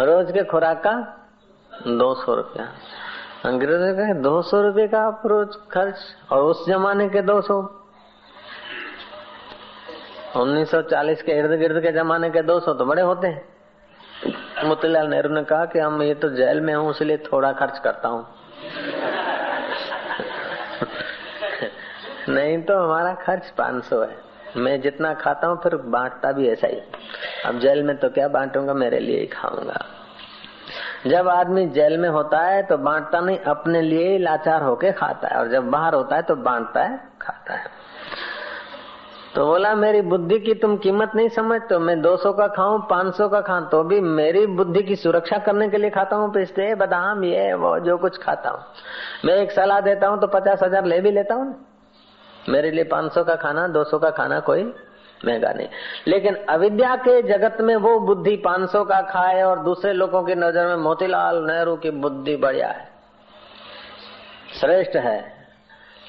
रोज के खुराक का दो सौ रुपया। अंग्रेज़ों का दो सौ रुपये का आप रोज खर्च, और उस जमाने के दो सौ। उन्नीस सौ चालीस के इर्द गिर्द के जमाने के दो सौ तो बड़े होते हैं। मोतीलाल नेहरू ने कहा कि हम ये तो जेल में हूँ, इसलिए थोड़ा खर्च करता हूँ। नहीं तो हमारा खर्च पाँच सौ है। मैं जितना खाता हूँ, फिर बांटता भी ऐसा ही। अब जेल में तो क्या बांटूँगा, मेरे लिए ही खाऊँगा। जब आदमी जेल में होता है तो बांटता नहीं, अपने लिए ही लाचार होके खाता है। और जब बाहर होता है तो बांटता है, खाता है। तो बोला, मेरी बुद्धि की तुम कीमत नहीं समझते तो मैं 200 का खाऊं 500 का खाऊं तो भी मेरी बुद्धि की सुरक्षा करने के लिए खाता हूँ, पिस्ते, बादाम, ये, वो, जो कुछ खाता हूँ। मैं एक सलाह देता हूँ तो पचास हज़ार ले भी लेता हूँ मेरे लिए 500 का खाना 200 का खाना कोई महँगा नहीं। लेकिन अविद्या के जगत में वो बुद्धि 500 का खाए और दूसरे लोगों की नज़र में मोतीलाल नेहरू की बुद्धि बढ़िया है। श्रेष्ठ है।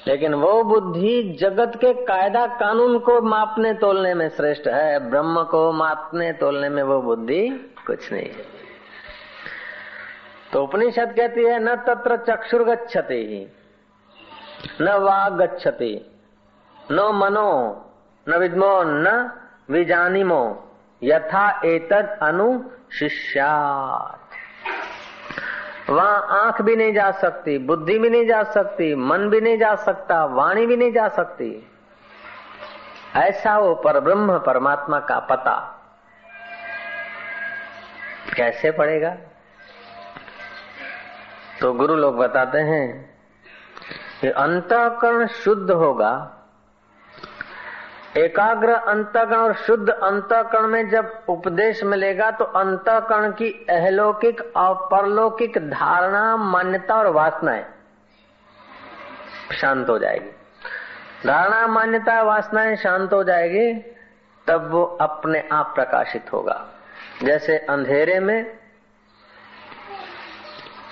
लेकिन वो बुद्धि जगत के कायदा कानून को मापने तोलने में श्रेष्ठ है। ब्रह्म को मापने तोलने में वो बुद्धि कुछ नहीं है। तो उपनिषद कहती है, न तत्र चक्षुर गच्छति न वाग गच्छति न मनो, न विद्मो, न विजानिमो। यथा एतद अनु शिष्यात। वहाँ आँख भी नहीं जा सकती, बुद्धि भी नहीं जा सकती, मन भी नहीं जा सकता, वाणी भी नहीं जा सकती। ऐसा वो पर ब्रह्म परमात्मा का पता। कैसे पड़ेगा? तो गुरु लोग बताते हैं कि अंतकरण शुद्ध होगा एकाग्र अंतकरण और शुद्ध अंतकरण में जब उपदेश मिलेगा तो अंतकरण की अहलौकिक और परलौकिक धारणा, मान्यता और वासनाएँ शांत हो जाएगी। धारणा, मान्यता, वासनाएँ शांत हो जाएगी, तब वो अपने आप प्रकाशित होगा। जैसे अंधेरे में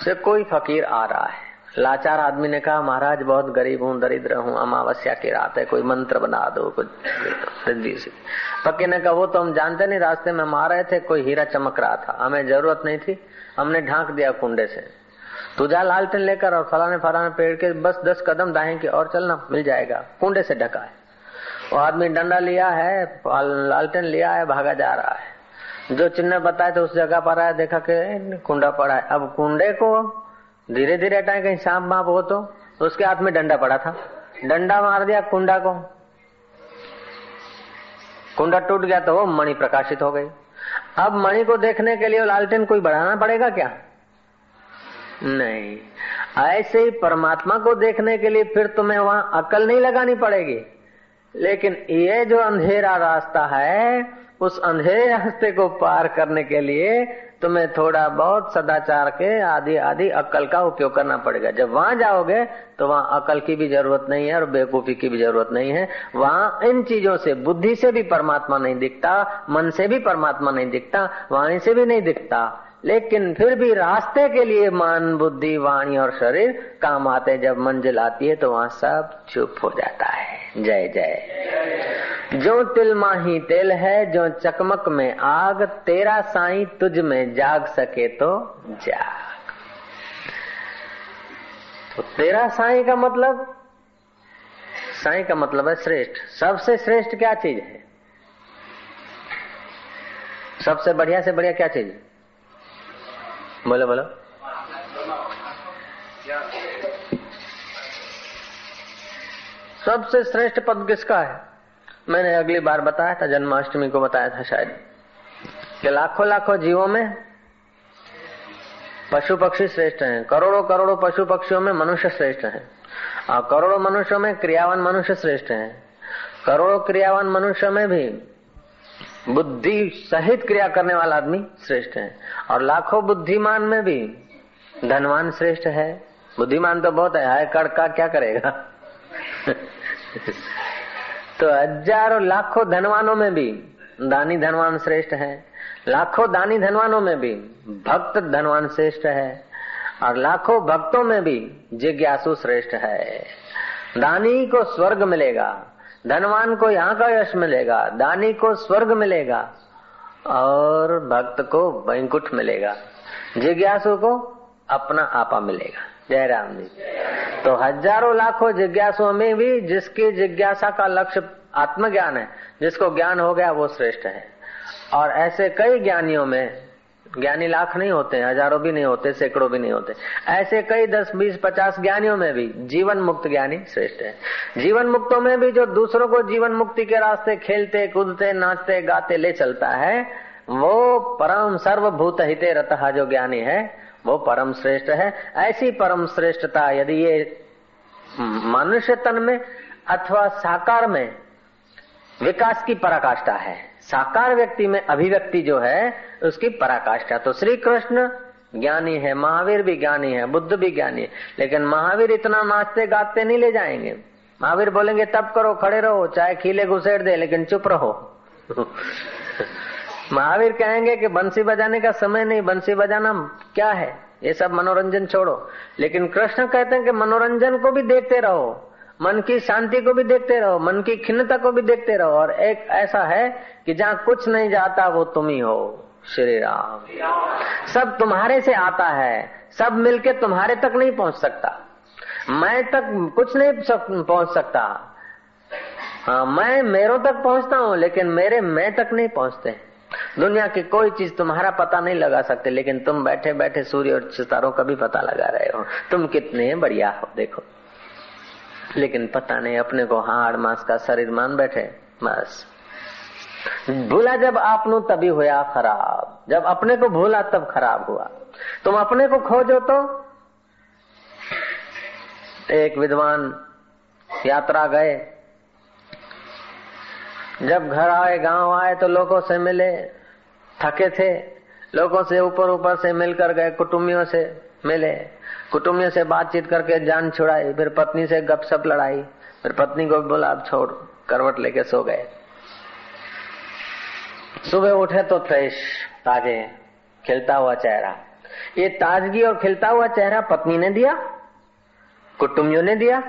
से कोई फकीर आ रहा है। लाचार आदमी ने कहा, महाराज, बहुत गरीब हूँ, दरिद्र हूँ, अमावस्या की रात है, कोई मंत्र बना दो, कुछ सिद्धि से। पक्के ने कहा, वो तो हम जानते नहीं, रास्ते में मार रहे थे, कोई हीरा चमक रहा था, हमें ज़रूरत नहीं थी, हमने ढांक दिया कुंडे से। तू जा लालटेन लेकर और फलाने फलाने पेड़ के बस दस कदम की और चलना, मिल जाएगा, कुंडे से ढका है। वो आदमी डंडा लिया है लालटेन लिया है, भागा जा रहा है। जो चिन्ह बताए थे, उस जगह पर आया, देखा कि कुंडा पड़ा है। अब कुंडे को धीरे धीरे हटाए कहीं सांप बाप हो तो। उसके हाथ में डंडा पड़ा था। डंडा मार दिया कुंडा को। कुंडा टूट गया तो वो मणि प्रकाशित हो गई। अब मणि को देखने के लिए लालटेन कोई बढ़ाना पड़ेगा क्या? नहीं। ऐसे ही परमात्मा को देखने के लिए फिर तुम्हें वहाँ अकल नहीं लगानी पड़ेगी। लेकिन ये जो अंधेरा रास्ता है, उस अंधेरे रास्ते को पार करने के लिए तुम्हें थोड़ा बहुत सदाचार के आदि आदि अक्ल का उपयोग करना पड़ेगा। जब वहाँ जाओगे तो वहाँ अकल की भी ज़रूरत नहीं है और बेवकूफ़ी की भी ज़रूरत नहीं है। वहाँ इन चीज़ों से, बुद्धि से भी परमात्मा नहीं दिखता, मन से भी परमात्मा नहीं दिखता, वाणी से भी नहीं दिखता। लेकिन फिर भी रास्ते के लिए मन, बुद्धि, वाणी और शरीर काम आते जब मंजिल आती है तो वहाँ सब चुप हो जाता है। जय जय। जो तिल माही तेल है, जो चकमक में आग, तेरा साई तुझ में जाग सके तो जाग। तो तेरा साई का मतलब? साई का मतलब है श्रेष्ठ। सबसे श्रेष्ठ क्या चीज़ है? सबसे बढ़िया से बढ़िया क्या चीज़ बोलो बोलो। सबसे श्रेष्ठ पद किसका है? मैंने अगली बार बताया था, जन्माष्टमी को बताया था शायद, कि लाखों लाखों जीवों में पशु पक्षी श्रेष्ठ हैं, करोड़ों करोड़ों पशु पक्षियों में मनुष्य श्रेष्ठ हैं, और करोड़ों मनुष्यों में क्रियावान मनुष्य श्रेष्ठ हैं, करोड़ों क्रियावान मनुष्य में भी बुद्धि सहित क्रिया करने वाला आदमी श्रेष्ठ है, और लाखों बुद्धिमान में भी धनवान श्रेष्ठ है। बुद्धिमान तो बहुत है, हाय, कड़का क्या करेगा? तो हज़ारों, लाखों धनवानों में भी दानी धनवान श्रेष्ठ है। लाखों दानी धनवानों में भी भक्त धनवान श्रेष्ठ है। और लाखों भक्तों में भी जिज्ञासु श्रेष्ठ है। दानी को स्वर्ग मिलेगा, धनवान को यहाँ का यश मिलेगा, दानी को स्वर्ग मिलेगा, और भक्त को बैंकुट मिलेगा। जिज्ञासु को अपना आपा मिलेगा। जय राम जी। तो हज़ारों लाखों जिज्ञासुओं में भी जिसकी जिज्ञासा का लक्ष्य आत्मज्ञान है, जिसको ज्ञान हो गया वो श्रेष्ठ है। और ऐसे कई ज्ञानियों में, ज्ञानी लाख नहीं होते, हज़ारों भी नहीं होते, सैकड़ों भी नहीं होते। ऐसे कई दस, बीस, पचास ज्ञानियों में भी जीवन मुक्त ज्ञानी श्रेष्ठ है। जीवन मुक्तों में भी जो दूसरों को जीवन मुक्ति के रास्ते खेलते, कूदते, नाचते, गाते, ले चलता है, वो परम सर्वभूत हिते रतहा जो ज्ञानी है वो परम श्रेष्ठ है। ऐसी परम श्रेष्ठता यदि ये मनुष्य तन में अथवा साकार में विकास की पराकाष्ठा है। साकार व्यक्ति में अभिव्यक्ति जो है, उसकी पराकाष्ठा। तो श्री कृष्ण ज्ञानी है, महावीर भी ज्ञानी है, बुद्ध भी ज्ञानी है। लेकिन महावीर इतना नाचते गाते नहीं ले जाएँगे। महावीर बोलेंगे, तब करो, खड़े रहो चाहे खीले घुसेड़ दे, लेकिन चुप रहो। महावीर कहेंगे कि बंसी बजाने का समय नहीं, बंसी बजाना क्या है? ये सब मनोरंजन छोड़ो। लेकिन कृष्ण कहते हैं कि मनोरंजन को भी देखते रहो, मन की शांति को भी देखते रहो, मन की खिन्नता को भी देखते रहो। और एक ऐसा है कि जहाँ कुछ नहीं जाता, वो तुम ही हो। श्री राम। सब तुम्हारे से आता है। सब मिलके तुम्हारे तक नहीं पहुँच सकता। मैं तक कुछ नहीं पहुँच सकता। हाँ मैं मेरों तक पहुँचता हूँ, लेकिन मेरे मैं तक नहीं पहुँचते। दुनिया की कोई चीज़ तुम्हारा पता नहीं लगा सकते, लेकिन तुम बैठे बैठे सूर्य और सितारों का भी पता लगा रहे हो। तुम कितने बढ़िया हो, देखो। लेकिन पता नहीं, अपने को हाड़ मांस का शरीर मान बैठे? बस। भूला जब आपनु तभी हुआ खराब। जब अपने को भूला तब खराब हुआ। तुम अपने को खोजो तो। एक विद्वान यात्रा गए। जब घर आए, गाँव आए तो लोगों से मिले, थके थे। लोगों से ऊपर ऊपर से मिलकर गए कुटुम्बियों से मिले। कुटुम्बियों से बातचीत करके जान छुड़ाई। फिर पत्नी से गपशप लड़ाई। फिर पत्नी को बोला, अब छोड़, करवट लेके सो गए। सुबह उठे तो फ्रेश, ताजे, खिलता हुआ चेहरा। ये ताजगी और खिलता हुआ चेहरा पत्नी ने दिया? कुटुंबियों ने दिया?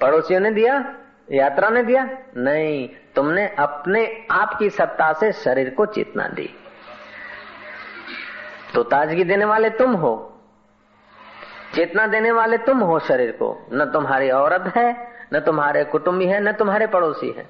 पड़ोसियों ने दिया? यात्रा ने दिया? नहीं तुमने अपने आप की सत्ता से शरीर को चेतना दी। तो ताजगी देने वाले तुम हो। चेतना देने वाले तुम हो शरीर को। न तुम्हारी औरत है, न तुम्हारे कुटुंबी है, न तुम्हारे पड़ोसी है।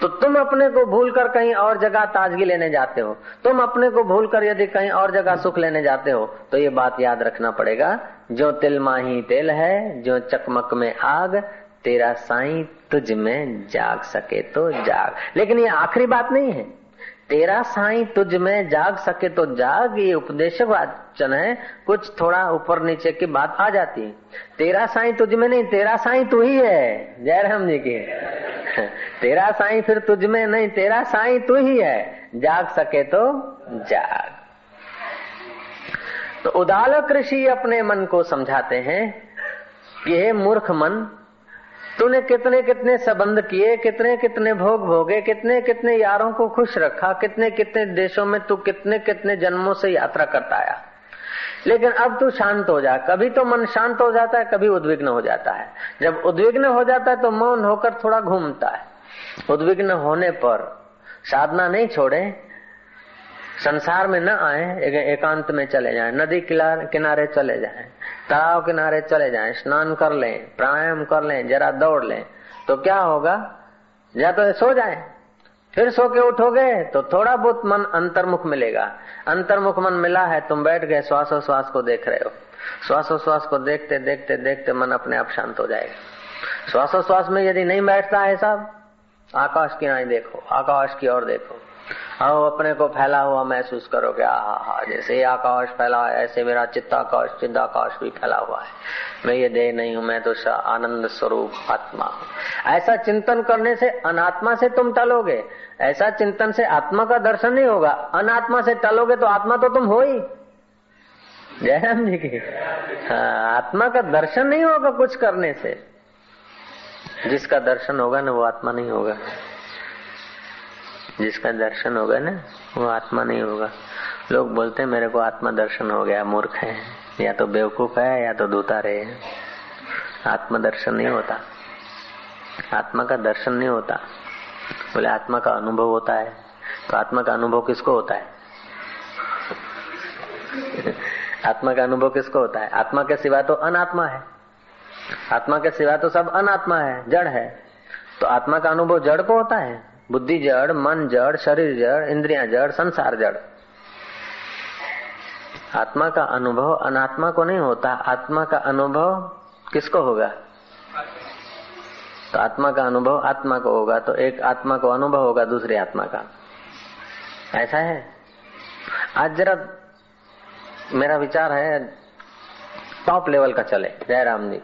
तो तुम अपने को भूल कर कहीं और जगह ताजगी लेने जाते हो। तुम अपने को भूल कर यदि कहीं और जगह सुख लेने जाते हो तो ये बात याद रखना पड़ेगा, जो तिल माही तेल है, जो चकमक में आग, तेरा साई तुझ में जाग सके तो जाग। लेकिन ये आखिरी बात नहीं है। तेरा साई तुझ में जाग सके तो जाग, ये उपदेशक वाचन है। कुछ थोड़ा ऊपर नीचे की बात आ जाती है। तेरा साई तुझ में नहीं, तेरा साई तू ही है। जयराम जी की। तेरा साई फिर तुझ में नहीं, तेरा साई तू ही है। जाग सके तो जाग। तो उदालक ऋषि अपने मन को समझाते हैं कि हे मूर्ख मन तूने कितने कितने संबंध किए, कितने कितने भोग भोगे, कितने कितने यारों को खुश रखा, कितने कितने देशों में तू कितने कितने जन्मों से यात्रा करता आया। लेकिन अब तू शांत हो जा। कभी तो मन शांत हो जाता है, कभी उद्विग्न हो जाता है। जब उद्विग्न हो जाता है तो मौन होकर थोड़ा घूमता है। उद्विग्न होने पर साधना नहीं छोड़े संसार में न आए एकांत में चले जाए, नदी किनारे चले जाए, तालाब किनारे चले जाए, स्नान कर लें, प्राणायाम कर लें, जरा दौड़ लें तो क्या होगा? या तो सो जाए, फिर सो के उठोगे तो थोड़ा बहुत मन अंतर्मुख मिलेगा। अंतर्मुख मन मिला है, तुम बैठ गए श्वास को देख रहे हो। श्वास को देखते देखते देखते मन अपने आप शांत हो जाएगा। श्वासोश्वास में यदि नहीं बैठता है साहब आकाश की नाई देखो, आकाश की ओर देखो। आओ, अपने को फैला हुआ महसूस करोगे आ हा जैसे आकाश फैला है, ऐसे मेरा चित्ताकाश, चिंताकाश भी फैला हुआ है। मैं ये देह नहीं हूँ, मैं तो आनंद स्वरूप आत्मा हूँ। ऐसा चिंतन करने से अनात्मा से तुम टलोगे। ऐसा चिंतन से आत्मा का दर्शन नहीं होगा। अनात्मा से टलोगे तो आत्मा तो तुम हो ही। जयराम जी की हाँ आत्मा का दर्शन नहीं होगा कुछ करने से। जिसका दर्शन होगा ना, वो आत्मा नहीं होगा। जिसका दर्शन होगा ना, वो आत्मा नहीं होगा। लोग बोलते हैं, मेरे को आत्मा दर्शन हो गया, मूर्ख है। या तो बेवकूफ़ है, या तो दूता रहे आत्मा दर्शन नहीं होता। आत्मा का दर्शन नहीं होता। बोले, आत्मा का अनुभव होता है। तो आत्मा का अनुभव किसको होता है? आत्मा का अनुभव किसको होता है? आत्मा के सिवा तो अनात्मा है। आत्मा के सिवा तो सब अनात्मा है, जड़ है। तो आत्मा का अनुभव जड़ को होता है? बुद्धि जड़, मन जड़, शरीर जड़, इंद्रिया जड़, संसार जड़। आत्मा का अनुभव अनात्मा को नहीं होता। आत्मा का अनुभव किसको होगा? तो आत्मा का अनुभव आत्मा को होगा तो एक आत्मा को अनुभव होगा, दूसरी आत्मा का। ऐसा है? आज जरा मेरा विचार है, टॉप लेवल का चले, जयराम जी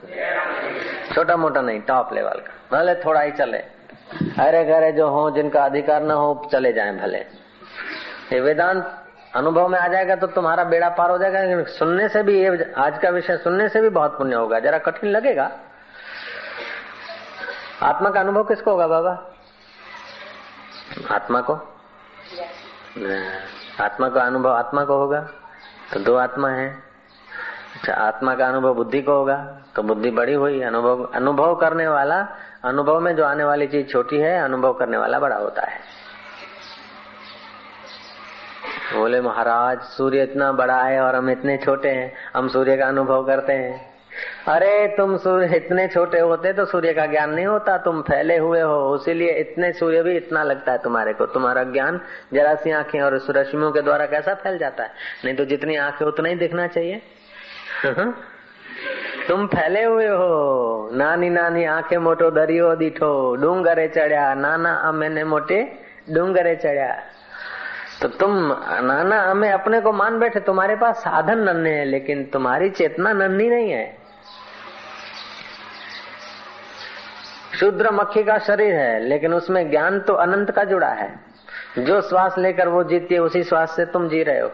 छोटा मोटा नहीं, टॉप लेवल का। भले थोड़ा ही चले। अरे घरे जो हो जिनका अधिकार न हो चले जाएँ भले। ये वेदांत अनुभव में आ जाएगा तो तुम्हारा बेड़ा पार हो जाएगा सुनने से भी ये आज का विषय सुनने से भी बहुत पुण्य होगा। जरा कठिन लगेगा। आत्मा का अनुभव किसको होगा बाबा? आत्मा को? आत्मा का अनुभव आत्मा को होगा। तो दो आत्मा है। अच्छा आत्मा का अनुभव बुद्धि को होगा तो बुद्धि बड़ी हुई, अनुभव अनुभव करने वाला, अनुभव में जो आने वाली चीज़ छोटी है, अनुभव करने वाला बड़ा होता है। बोले, महाराज, सूर्य इतना बड़ा है और हम इतने छोटे हैं, हम सूर्य का अनुभव करते हैं। अरे, तुम सूर्य, इतने छोटे होते तो सूर्य का ज्ञान नहीं होता, तुम फैले हुए हो इसीलिए इतने सूर्य भी इतना लगता है तुम्हारे को। तुम्हारा ज्ञान जरा सी आँखें और रश्मियों के द्वारा कैसा फैल जाता है? नहीं तो जितनी आँखें उतना ही दिखना चाहिए। तुम फैले हुए हो। नानी नानी आँखें मोटो दरियो दीठो। डूंगरे चढ़िया। नाना अमेने मोटे डूंगरे चढ़िया। तो तुम, नाना हमें अपने को मान बैठे। तुम्हारे पास साधन नन्हे है, लेकिन तुम्हारी चेतना नन्ही नहीं है। शूद्र मक्खी का शरीर है, लेकिन उसमें ज्ञान तो अनंत का जुड़ा है। जो श्वास लेकर वो जीती है, उसी श्वास से तुम जी रहे हो।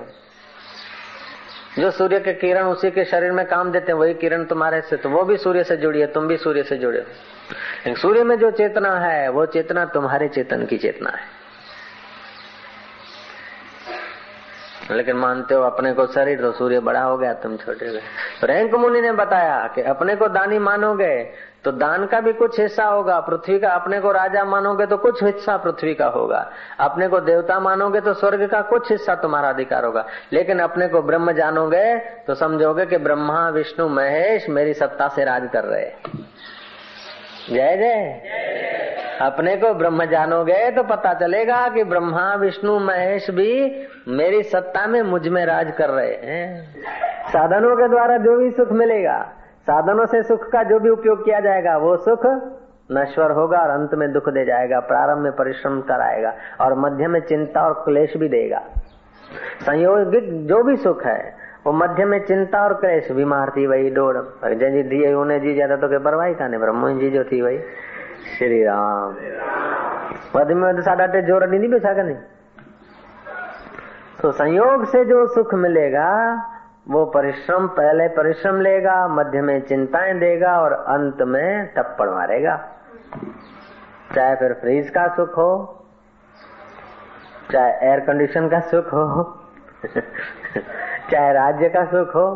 जो सूर्य के किरण उसी के शरीर में काम देते हैं, वही किरण तुम्हारे से तो वो भी सूर्य से जुड़ी है, तुम भी सूर्य से जुड़े हो। सूर्य में जो चेतना है, वो चेतना तुम्हारे चेतन की चेतना है। लेकिन मानते हो, अपने को शरीर तो सूर्य बड़ा हो गया, तुम छोटे गए। तो रैंक मुनि ने बताया कि अपने को दानी मानोगे तो दान का भी कुछ हिस्सा होगा, पृथ्वी का, अपने को राजा मानोगे तो कुछ हिस्सा पृथ्वी का होगा। अपने को देवता मानोगे तो स्वर्ग का कुछ हिस्सा तुम्हारा अधिकार होगा। लेकिन अपने को ब्रह्म जानोगे तो समझोगे कि ब्रह्मा, विष्णु, महेश मेरी सत्ता से राज कर रहे जय जय। अपने को ब्रह्म जानोगे तो पता चलेगा कि ब्रह्मा, विष्णु, महेश भी मेरी सत्ता में मुझमें राज कर रहे हैं। साधनों के द्वारा जो भी सुख मिलेगा साधनों से सुख का जो भी उपयोग किया जाएगा, वो सुख नश्वर होगा और अंत में दुख दे जाएगा, प्रारंभ में परिश्रम कराएगा और मध्य में चिंता और क्लेश भी देगा। संयोगिक जो भी सुख है, वो मध्य में चिंता और क्लेश, बीमार थी वही डोड़। जैसी दिए, उन्हें जी जाता तो के परवाही था ने ब्रह्म जी जो थी वही। श्री राम। मध्य में साढ़ा टे ज़ोर नहीं बेचा नहीं। तो संयोग से जो सुख मिलेगा वो परिश्रम, पहले परिश्रम लेगा, मध्य में चिंताएँ देगा और अंत में टप्पड़ मारेगा। चाहे फिर फ्रीज का सुख हो, चाहे एयर कंडीशन का सुख हो, चाहे राज्य का सुख हो,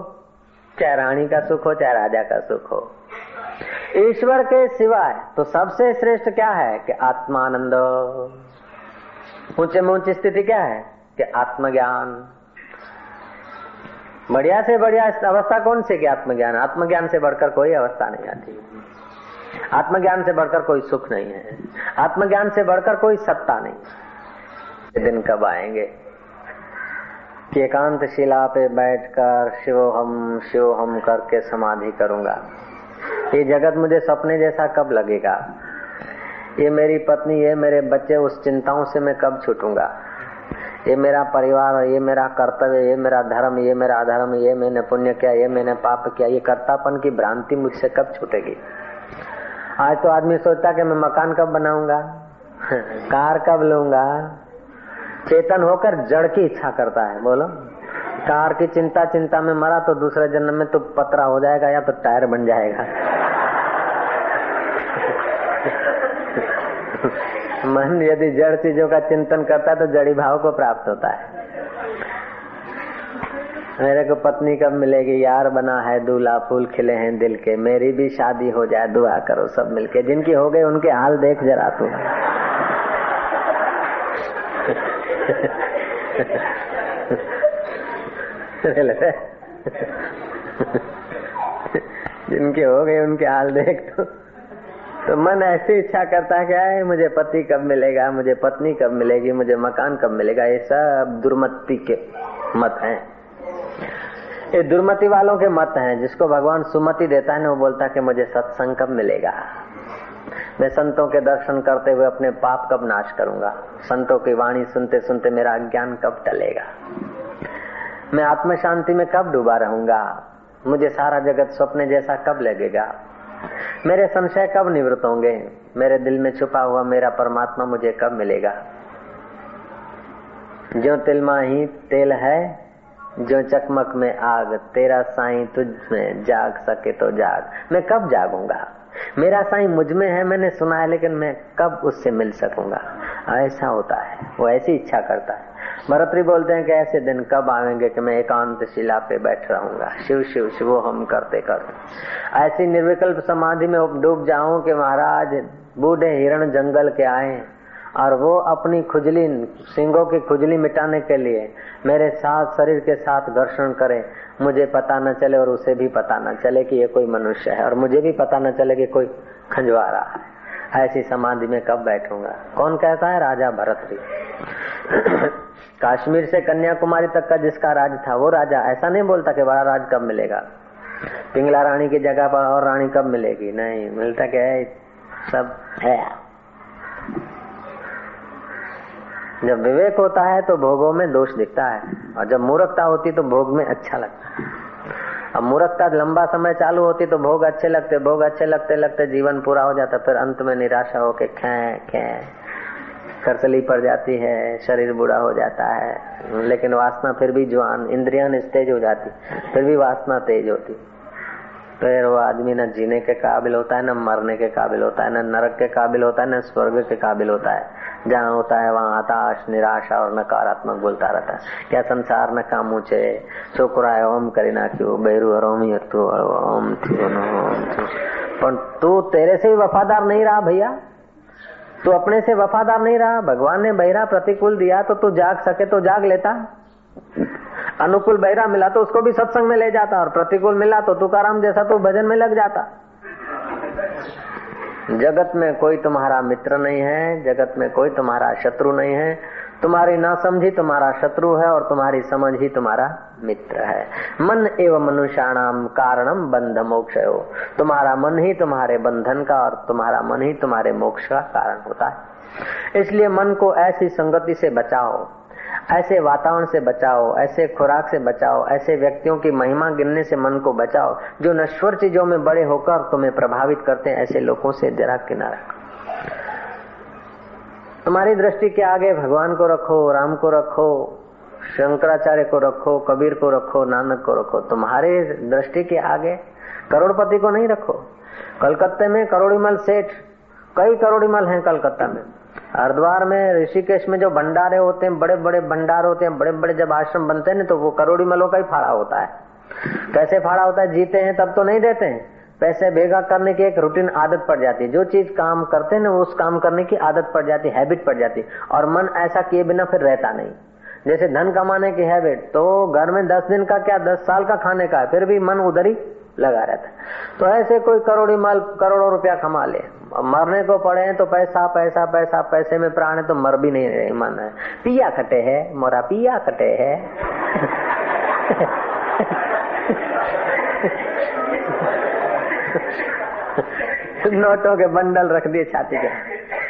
चाहे रानी का सुख हो, चाहे राजा का सुख हो। ईश्वर के सिवाय तो सबसे श्रेष्ठ क्या है कि आत्मानंद ऊँचे में ऊँची स्थिति क्या है कि आत्मज्ञान बढ़िया से बढ़िया अवस्था कौन सी आत्मज्ञान? आत्मज्ञान से बढ़कर कोई अवस्था नहीं आती। आत्मज्ञान से बढ़कर कोई सुख नहीं है। आत्मज्ञान से बढ़कर कोई सत्ता नहीं। दिन कब आएँगे? एकांत शिला पे बैठकर शिव हम शिव हम करके समाधि करूँगा। ये जगत मुझे सपने जैसा कब लगेगा? ये मेरी पत्नी, ये मेरे बच्चे, उस चिंताओं से मैं कब छूटूँगा? ये मेरा परिवार है ये मेरा कर्तव्य, ये मेरा धर्म, ये मेरा अधर्म, ये मैंने पुण्य किया, ये मैंने पाप किया, ये कर्तापन की भ्रांति मुझसे कब छूटेगी? आज तो आदमी सोचता कि मैं मकान कब बनाऊँगा? कार कब लूँगा? चेतन होकर जड़ की इच्छा करता है, बोलो। कार की चिंता चिंता में मरा तो दूसरे जन्म में तो पतरा हो जाएगा या तो टायर बन जाएगा। मन यदि जड़ चीज़ों का चिंतन करता है तो जड़ी भाव को प्राप्त होता है। मेरे को पत्नी कब मिलेगी? यार बना है, दूल्हा, फूल खिले हैं दिल के। मेरी भी शादी हो जाए, दुआ करो सब मिलके। जिनकी हो गई, उनके हाल देख जरा तू। जिनके हो गए उनके हाल देख तो। तो मन ऐसी इच्छा करता है है मुझे पति कब मिलेगा, मुझे पत्नी कब मिलेगी, मुझे मकान कब मिलेगा? ये सब दुर्मति के मत हैं। ये दुर्मति वालों के मत हैं। जिसको भगवान सुमति देता है ना, वो बोलता है कि, मुझे सत्संग कब मिलेगा? मैं संतों के दर्शन करते हुए अपने पाप कब नाश करूँगा? संतों की वाणी सुनते सुनते मेरा अज्ञान कब टलेगा? मैं आत्म शांति में कब डूबा रहूँगा? मुझे सारा जगत स्वप्न जैसा कब लगेगा? मेरे संशय कब निवृत्त होंगे? मेरे दिल में छुपा हुआ मेरा परमात्मा मुझे कब मिलेगा? जो तिलमा ही तेल है, जो चकमक में आग, तेरा साईं तुझ में जाग सके तो जाग। मैं कब जागूँगा? मेरा साईं मुझमें है, मैंने सुना है, लेकिन मैं कब उससे मिल सकूँगा? ऐसा होता है, वो ऐसी इच्छा करता है। भरतरी बोलते हैं कि ऐसे दिन कब आएँगे कि मैं एकांत शिला पे बैठ रहूँगा? शिव शिव शिव हम करते करते। ऐसी निर्विकल्प समाधि में डूब जाऊँ कि महाराज, बूढ़े हिरण जंगल के आए और वो अपनी खुजली, सिंगों की खुजली मिटाने के लिए मेरे साथ, शरीर के साथ घर्षण करे। मुझे पता न चले और उसे भी पता न चले कि ये कोई मनुष्य है और मुझे भी पता न चले कि कोई खंजवा रहा है। ऐसी समाधि में कब बैठूँगा? कौन कहता है? राजा भरतरी काश्मीर से कन्याकुमारी तक का जिसका राज था, वो राजा ऐसा नहीं बोलता कि बड़ा राज कब मिलेगा? पिंगला रानी की जगह पर और रानी कब मिलेगी? नहीं, मिलता क्या है? सब है। जब विवेक होता है तो भोगों में दोष दिखता है, और जब मूर्खता होती तो भोग में अच्छा लगता है। अब मूर्खता लंबा समय चालू होती तो भोग अच्छे लगते, भोग अच्छे लगते लगते जीवन पूरा हो जाता, फिर अंत में निराशा होके खे खे। करसली पड़ जाती है, शरीर बुरा हो जाता है। लेकिन वासना फिर भी जवान, इंद्रिया तेज हो जाती, फिर भी वासना तेज होती। तो यार वो आदमी न जीने के काबिल होता है, न मरने के काबिल होता है, न नरक के काबिल होता है, न स्वर्ग के काबिल होता है। जहाँ होता है वहाँ हताश, निराशा और नकारात्मक बोलता रहता है। क्या संसार न काम ऊँचे छोकराए ओम करी क्यों? बेरू और ओम ओम ओम पर तू तेरे से ही वफादार नहीं रहा भैया। तू अपने से वफादार नहीं रहा। भगवान ने बहरा प्रतिकूल दिया तो तू जाग सके तो जाग लेता। अनुकूल बहरा मिला तो उसको भी सत्संग में ले जाता और प्रतिकूल मिला तो तुकाराम जैसा तो भजन में लग जाता। जगत में कोई तुम्हारा मित्र नहीं है, जगत में कोई तुम्हारा शत्रु नहीं है। तुम्हारी ना समझी तुम्हारा शत्रु है और तुम्हारी समझ ही तुम्हारा मित्र है। मन एवं मनुष्याणाम कारणम बंध मोक्ष हो तुम्हारा मन ही तुम्हारे बंधन का और तुम्हारा मन ही तुम्हारे मोक्ष का कारण होता है। इसलिए मन को ऐसी संगति से बचाओ ऐसे वातावरण से बचाओ, ऐसे खुराक से बचाओ, ऐसे व्यक्तियों की महिमा गिनने से मन को बचाओ, जो नश्वर चीज़ों में बड़े होकर तुम्हें प्रभावित करते हैं, ऐसे लोगों से जरा किनारा तुम्हारी दृष्टि के आगे भगवान को रखो, राम को रखो, शंकराचार्य को रखो, कबीर को रखो, नानक को रखो, तुम्हारे दृष्टि के आगे करोड़पति को नहीं रखो। कलकत्ते में करोड़ीमल सेठ, कई करोड़ीमल हैं कलकत्ता में। हरिद्वार में ऋषिकेश में जो भंडारे होते हैं बड़े बड़े भंडार होते हैं बड़े बड़े जब आश्रम बनते हैं तो वो करोड़ी मलों का ही फाड़ा होता है। कैसे फाड़ा होता है? जीते हैं तब तो नहीं देते हैं। पैसे भेगा करने की एक रूटीन आदत पड़ जाती है। जो चीज़ काम करते हैं ना, उस काम करने की आदत पड़ जाती है, हैबिट पड़ जाती है। और मन ऐसा किए बिना फिर रहता नहीं। जैसे धन कमाने की हैबिट तो घर में दस दिन का क्या, दस साल का खाने का फिर भी मन उधर ही लगा रहता है। तो ऐसे कोई करोड़ी माल, करोड़ों रुपया कमा ले। मरने को पड़े हैं तो पैसा पैसा पैसा, पैसे में प्राण है तो मर भी नहीं रहे, मन है। पिया कटे है, मोरा पिया कटे है। नोटों के बंडल रख दिए छाती के।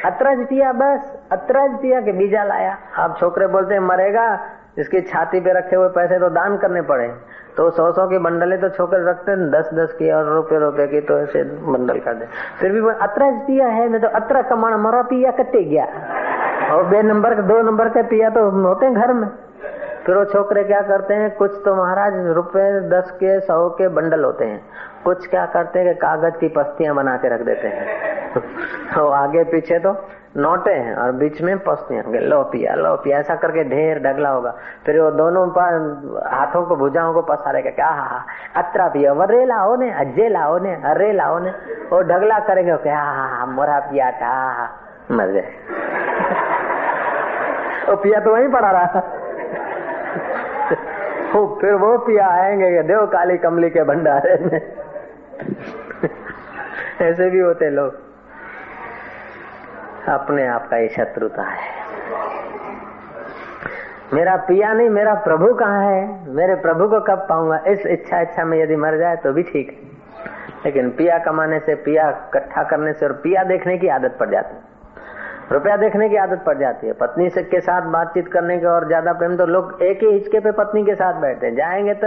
अतरज पिया बस अतरज पिया के बीजा लाया। आप छोकरे बोलते हैं, मरेगा इसकी छाती पे रखे हुए पैसे तो दान करने पड़े। तो सौ सौ के बंडले तो छोकरे रखते हैं, दस दस की और रुपए रुपए की तो ऐसे बंडल कर दे। फिर भी अतरज पिया है, नहीं तो अतरा कमाना, मरा पिया कटे गया। और बे नंबर, दो नंबर के पिया तो होते हैं घर में। फिर वो छोकरे क्या करते हैं, कुछ तो महाराज रुपए दस के, सौ के बंडल होते हैं। कुछ क्या करते हैं कि कागज़ की पस्तियाँ बना के रख देते हैं। तो आगे पीछे तो नोटे हैं और बीच में पस्तियाँ लो पिया लो पिया ऐसा करके ढेर डगला होगा। फिर वो दोनों हाथों को, भुजाओं को पसारेगा क्या हा हा, अतरा पिया वरे लाओ ने अज्जे लाओ ने अरे लाओ ने। वो ढगला करेंगे क्या हा हा मोरा पिया था मर जाए वो पिया तो वहीं पड़ा रहा। वो फिर वो पिया आएँगे देव काली कमली के भंडारे में। ऐसे भी होते लोग। अपने आप का ये शत्रुता है। मेरा पिया नहीं, मेरा प्रभु कहाँ है? मेरे प्रभु को कब पाऊँगा? इस इच्छा इच्छा में यदि मर जाए तो भी ठीक है। लेकिन पिया कमाने से, पिया इकट्ठा करने से और पिया देखने की आदत पड़ जाती है। रुपया देखने की आदत पड़ जाती है। पत्नी से के साथ बातचीत करने के और ज़्यादा प्रेम तो लोग एक ही हिचके पे पत्नी के साथ बैठते हैं। जाएँगे तो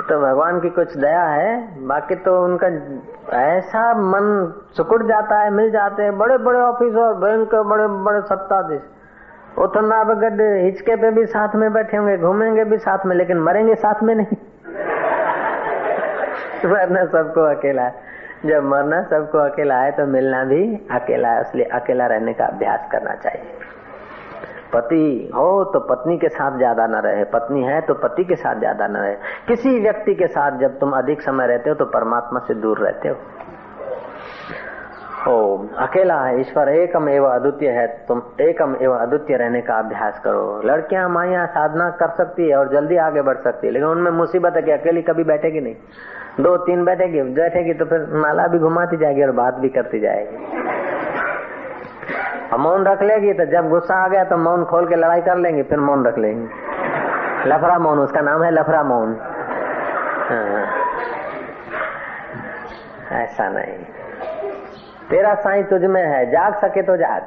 तो भगवान की कुछ दया है, बाकी तो उनका ऐसा मन सुकुड़ जाता है, मिल जाते हैं बड़े बड़े ऑफिसर बैंक बड़े बड़े सत्ताधीश। वो तो नाबगढ़ हिचके पे भी साथ में बैठे होंगे, घूमेंगे भी साथ में, लेकिन मरेंगे साथ में नहीं। मरना सबको अकेला है। जब मरना सबको अकेला है तो मिलना भी अकेला है, इसलिए अकेला रहने का अभ्यास करना चाहिए। पति हो तो पत्नी के साथ ज़्यादा न रहे। पत्नी है तो पति के साथ ज़्यादा न रहे। किसी व्यक्ति के साथ जब तुम अधिक समय रहते हो तो परमात्मा से दूर रहते हो। ओ, अकेला है, ईश्वर एकम एवं अद्वितीय है। तुम एकम एवं अद्वितीय रहने का अभ्यास करो। लड़कियाँ माइया साधना कर सकती है और जल्दी आगे बढ़ सकती है, लेकिन उनमें मुसीबत है कि अकेली कभी बैठेगी नहीं। दो, तीन बैठेगी बैठेगी तो फिर माला भी घुमाती जाएगी और बात भी करती जाएगी। मौन रख लेगी तो जब गुस्सा आ गया तो मौन खोल के लड़ाई कर लेंगे, फिर मौन रख लेंगे। लफरा मौन, उसका नाम है लफरा मौन। हाँ। ऐसा नहीं। तेरा साई तुझ में है, जाग सके तो जाग।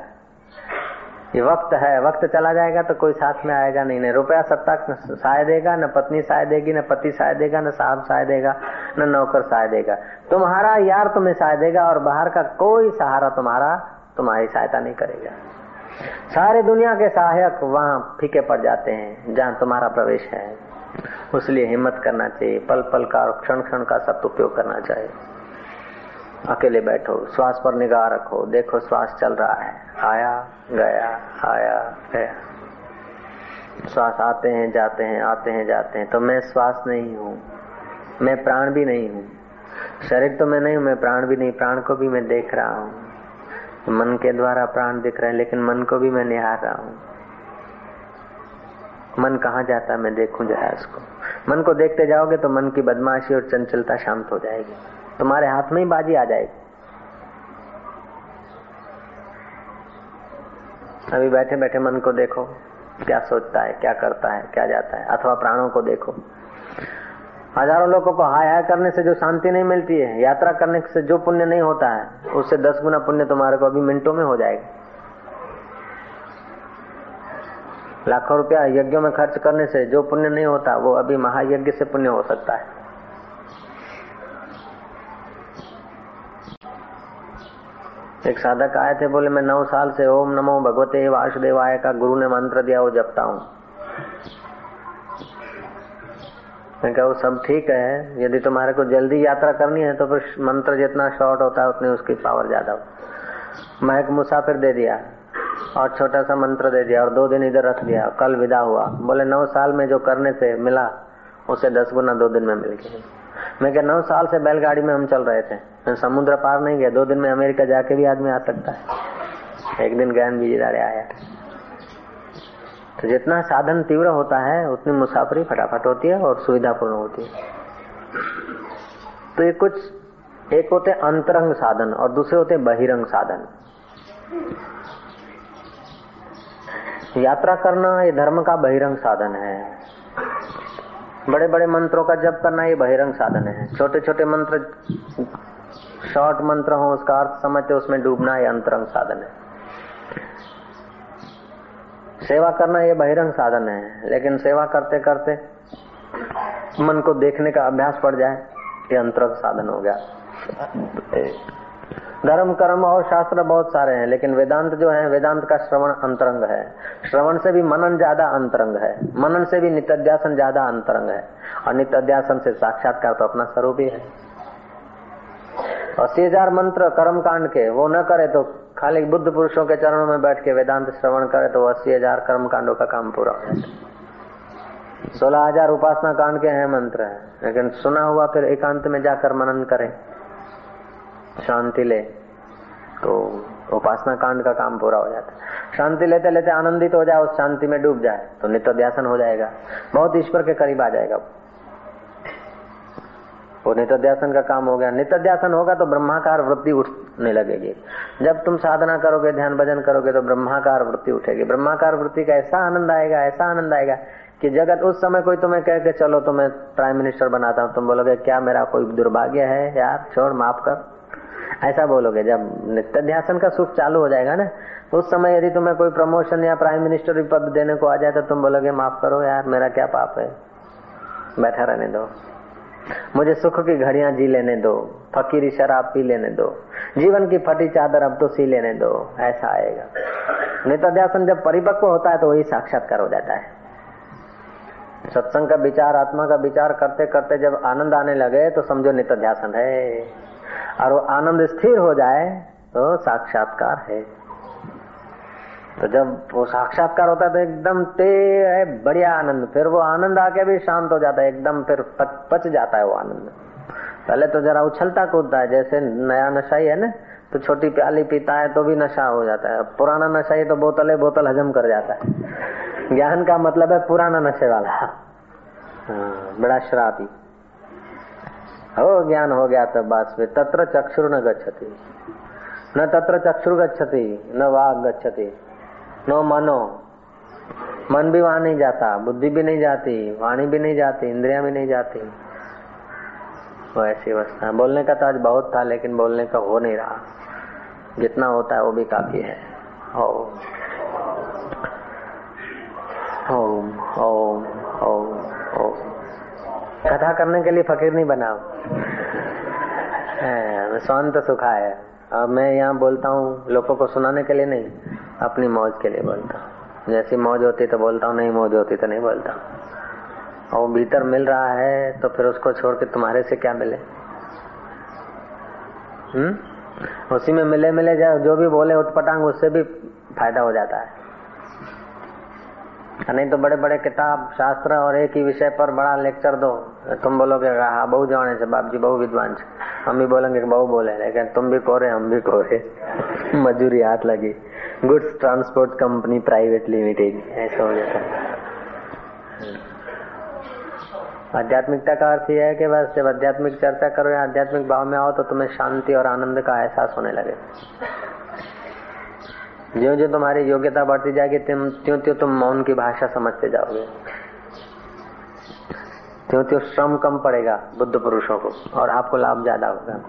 ये वक्त है, वक्त चला जाएगा तो कोई साथ में आएगा नहीं नहीं रुपया सत्ता साय देगा, न पत्नी साय देगी, न पति साय देगा, न साहब साय देगा, न नौकर साय देगा। तुम्हारा यार तुम्हें साय देगा और बाहर का कोई सहारा तुम्हारा तुम्हारी सहायता नहीं करेगा। सारे दुनिया के सहायक वहाँ फीके पड़ जाते हैं, जहाँ तुम्हारा प्रवेश है। उसलिए हिम्मत करना चाहिए पल पल का और क्षण क्षण का सब उपयोग करना चाहिए। अकेले बैठो, श्वास पर निगाह रखो, देखो श्वास चल रहा है। आया, गया आया, गया। श्वास आते हैं, जाते हैं, आते हैं, जाते हैं। तो मैं श्वास नहीं हूँ, मैं प्राण भी नहीं हूँ। शरीर तो मैं नहीं हूँ, मैं प्राण भी नहीं, प्राण को भी मैं देख रहा हूँ। मन के द्वारा प्राण दिख रहे हैं, लेकिन मन को भी मैं निहार रहा हूँ। मन कहाँ जाता मैं देखूँ जरा उसको। मन को देखते जाओगे तो मन की बदमाशी और चंचलता शांत हो जाएगी। तुम्हारे हाथ में ही बाजी आ जाएगी। अभी बैठे बैठे मन को देखो, क्या सोचता है, क्या करता है, क्या जाता है, अथवा प्राणों को देखो। हज़ारों लोगों को हाय हाय करने से जो शांति नहीं मिलती है, यात्रा करने से जो पुण्य नहीं होता है, उससे दस गुना पुण्य तुम्हारे को अभी मिनटों में हो जाएगा। लाखों रुपया यज्ञों में खर्च करने से जो पुण्य नहीं होता, वो अभी महायज्ञ से पुण्य हो सकता है। एक साधक आए थे, बोले, मैं नौ साल से ओम नमो भगवते वासुदेवाय का गुरु ने मंत्र दिया, वो जपता हूँ। मैं कहा, वो सब ठीक है, यदि तुम्हारे को जल्दी यात्रा करनी है तो फिर मंत्र जितना शॉर्ट होता है, उतनी उसकी पावर ज़्यादा हो। मैं एक मुसाफिर दे दिया, और छोटा सा मंत्र दे दिया, और दो दिन इधर रख दिया, कल विदा हुआ। बोले, नौ साल में जो करने से मिला, उसे दस गुना दो दिन में मिल गया। मैं क्या नौ साल से बैलगाड़ी में हम चल रहे थे समुद्र पार नहीं गया, दो दिन में अमेरिका जाके भी आदमी आ सकता है। एक दिन ज्ञान बीजीदारे आया। तो जितना साधन तीव्र होता है, उतनी मुसाफरी फटाफट होती है और सुविधापूर्ण होती है। तो ये कुछ, एक होते अंतरंग साधन और दूसरे होते बहिरंग साधन। यात्रा करना ये धर्म का बहिरंग साधन है। बड़े बड़े मंत्रों का जप करना ये बहिरंग साधन है। छोटे छोटे मंत्र शॉर्ट मंत्र हो, उसका अर्थ समझते उसमें डूबना ये अंतरंग साधन है। सेवा करना ये बहिरंग साधन है, लेकिन सेवा करते करते मन को देखने का अभ्यास पड़ जाए, ये अंतरंग साधन हो गया। धर्म, कर्म और शास्त्र बहुत सारे हैं, लेकिन वेदांत जो है, वेदांत का श्रवण अंतरंग है। श्रवण से भी मनन ज़्यादा अंतरंग है, मनन से भी नित्याध्यासन ज़्यादा अंतरंग है, और नित्याध्यासन से साक्षात्कार तो अपना स्वरूप ही है। अस्सी हज़ार मंत्र कर्म कांड के, वो न करे तो खाली बुद्ध पुरुषों के चरणों में बैठ के वेदांत श्रवण करे तो अस्सी हज़ार कर्म कांडों का काम पूरा सोलह हज़ार उपासना कांड के हैं मंत्र है, लेकिन सुना हुआ फिर एकांत में जाकर मनन करें। शांति ले तो उपासना कांड का काम पूरा हो जाता है। शांति लेते लेते आनंदित हो जाए उस शांति में डूब जाए तो नित्य ध्यान हो जाएगा। बहुत ईश्वर के करीब आ जाएगा वो नित्यासन का काम हो गया। नित्यासन होगा तो ब्रह्माकार वृत्ति उठने लगेगी। जब तुम साधना करोगे, ध्यान भजन करोगे तो ब्रह्माकार वृत्ति उठेगी। ब्रह्माकार वृत्ति का ऐसा आनंद आएगा, ऐसा आनंद आएगा कि जगत उस समय कोई तुम्हें कह के, चलो तो मैं प्राइम मिनिस्टर बनाता हूँ। तुम बोलोगे, क्या मेरा कोई दुर्भाग्य है? यार, छोड़, माफ़ कर। ऐसा बोलोगे। जब नित्यध्यासन का सुख चालू हो जाएगा ना, उस समय यदि तुम्हें कोई प्रमोशन या प्राइम मिनिस्टर पद देने को आ जाए तो तुम बोलोगे, माफ़ करो यार, मेरा क्या पाप है? बैठा रहने दो। मुझे सुख की घड़ियाँ जी लेने दो, फकीरी शराब पी लेने दो, जीवन की फटी चादर अब तो सी लेने दो, ऐसा आएगा। नित्यासन जब परिपक्व होता है तो वही साक्षात्कार हो जाता है। सत्संग का विचार, आत्मा का विचार करते करते जब आनंद आने लगे तो समझो नित्यासन है। और वो आनंद स्थिर हो जाए तो साक्षात्कार है। तो जब वो साक्षात्कार होता है तो एकदम ते है बढ़िया आनंद। फिर वो आनंद आके भी शांत हो जाता है एकदम फिर पच, जाता है वो आनंद। पहले तो जरा उछलता कूदता है जैसे नया नशा ही है ना तो छोटी प्याली पीता है तो भी नशा हो जाता है। पुराना नशा ही तो बोतल है बोतल हजम कर जाता है। ज्ञान का मतलब है पुराना नशे वाला। हाँ, बड़ा शराबी हो ज्ञान हो गया तब बस में तत्र चक्षुर न गच्छति। न तत्र चक्षुर गच्छति न वाग गच्छति। नो मनो। मन भी वहाँ नहीं जाता, बुद्धि भी नहीं जाती, वाणी भी नहीं जाती, इंद्रिया भी नहीं जाती। वो ऐसी अवस्था। बोलने का तो आज बहुत था, लेकिन बोलने का हो नहीं रहा। जितना होता है वो भी काफ़ी है। ओम। ओम ओम ओम कथा करने के लिए फकीर नहीं बनाओ शांत सुखा है। अब मैं यहाँ बोलता हूँ, लोगों को सुनाने के लिए नहीं। अपनी मौज के लिए बोलता हूँ। जैसी मौज होती तो बोलता हूँ, नहीं मौज होती तो नहीं बोलता। और वो भीतर मिल रहा है तो फिर उसको छोड़ के तुम्हारे से क्या मिले? हम्म? उसी में मिले मिले जो भी बोले उठपटांग उससे भी फ़ायदा हो जाता है। नहीं तो बड़े बड़े किताब, शास्त्र और एक ही विषय पर बड़ा लेक्चर दो। तुम बोलोगे हाँ बहु जाने से बाप जी बहु विद्वान हम भी बोलेंगे बहु बोले, लेकिन तुम भी कोरे, हम भी कोरे। मजूरी हाथ लगी। Goods transport company private limited ऐसा हो जाता है। आध्यात्मिकता का अर्थ यह है कि बस जब आध्यात्मिक चर्चा करो या आध्यात्मिक भाव में आओ तो तुम्हें शांति और आनंद का एहसास होने लगे। जो जो तुम्हारी योग्यता बढ़ती जाएगी त्यों त्यों त्यों तुम मौन की भाषा समझते जाओगे। त्यों त्यों श्रम कम पड़ेगा बुद्ध पुरुषों को और आपको लाभ ज़्यादा होगा।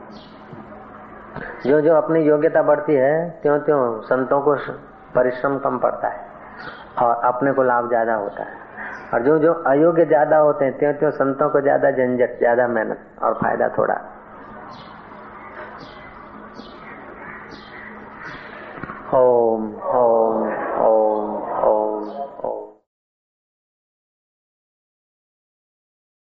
जो जो अपनी योग्यता बढ़ती है त्यों त्यों संतों को परिश्रम कम पड़ता है और अपने को लाभ ज़्यादा होता है। और जो जो अयोग्य ज़्यादा होते हैं त्यों त्यों संतों को ज़्यादा झंझट, ज़्यादा मेहनत और फ़ायदा थोड़ा। ओम ओम ओम ओम।